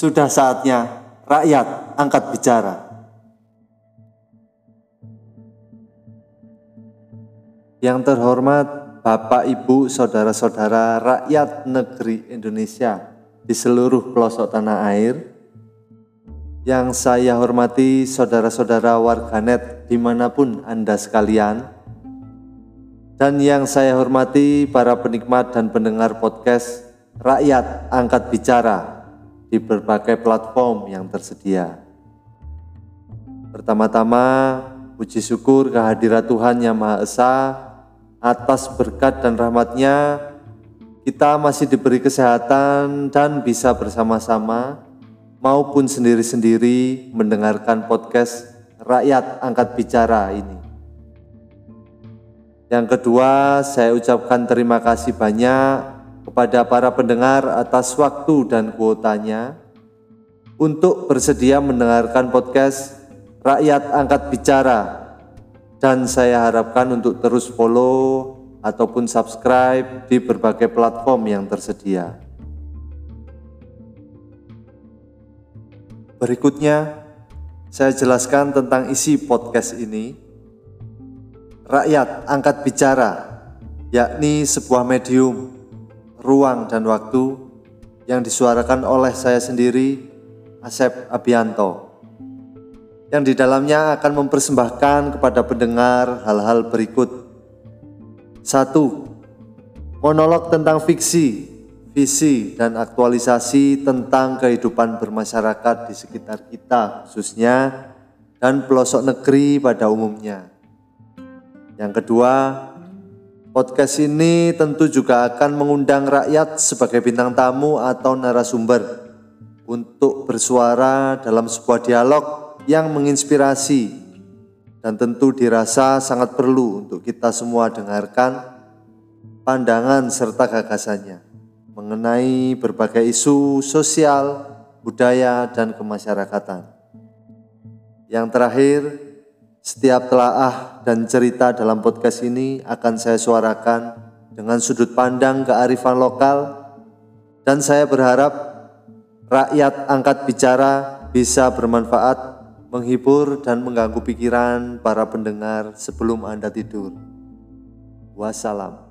Sudah saatnya rakyat angkat bicara. Yang terhormat Bapak, Ibu, Saudara-saudara rakyat negeri Indonesia di seluruh pelosok tanah air, yang saya hormati saudara-saudara warganet di mana pun Anda sekalian, dan yang saya hormati para penikmat dan pendengar podcast Rakyat Angkat Bicara di berbagai platform yang tersedia. Pertama-tama, puji syukur kehadirat Tuhan Yang Maha Esa atas berkat dan rahmatnya kita masih diberi kesehatan dan bisa bersama-sama maupun sendiri-sendiri mendengarkan podcast Rakyat Angkat Bicara ini. Yang kedua, saya ucapkan terima kasih banyak kepada para pendengar atas waktu dan kuotanya untuk bersedia mendengarkan podcast Rakyat Angkat Bicara dan saya harapkan untuk terus follow ataupun subscribe di berbagai platform yang tersedia. Berikutnya, saya jelaskan tentang isi podcast ini. Rakyat angkat bicara, yakni sebuah medium, ruang dan waktu yang disuarakan oleh saya sendiri, Asep Abianto, yang di dalamnya akan mempersembahkan kepada pendengar hal-hal berikut. Satu, monolog tentang fiksi visi dan aktualisasi tentang kehidupan bermasyarakat di sekitar kita khususnya dan pelosok negeri pada umumnya. Yang kedua, podcast ini tentu juga akan mengundang rakyat sebagai bintang tamu atau narasumber untuk bersuara dalam sebuah dialog yang menginspirasi dan tentu dirasa sangat perlu untuk kita semua dengarkan pandangan serta gagasannya mengenai berbagai isu sosial, budaya, dan kemasyarakatan. Yang terakhir, setiap telaah dan cerita dalam podcast ini akan saya suarakan dengan sudut pandang kearifan lokal dan saya berharap rakyat angkat bicara bisa bermanfaat, menghibur dan mengganggu pikiran para pendengar sebelum Anda tidur. Wassalam.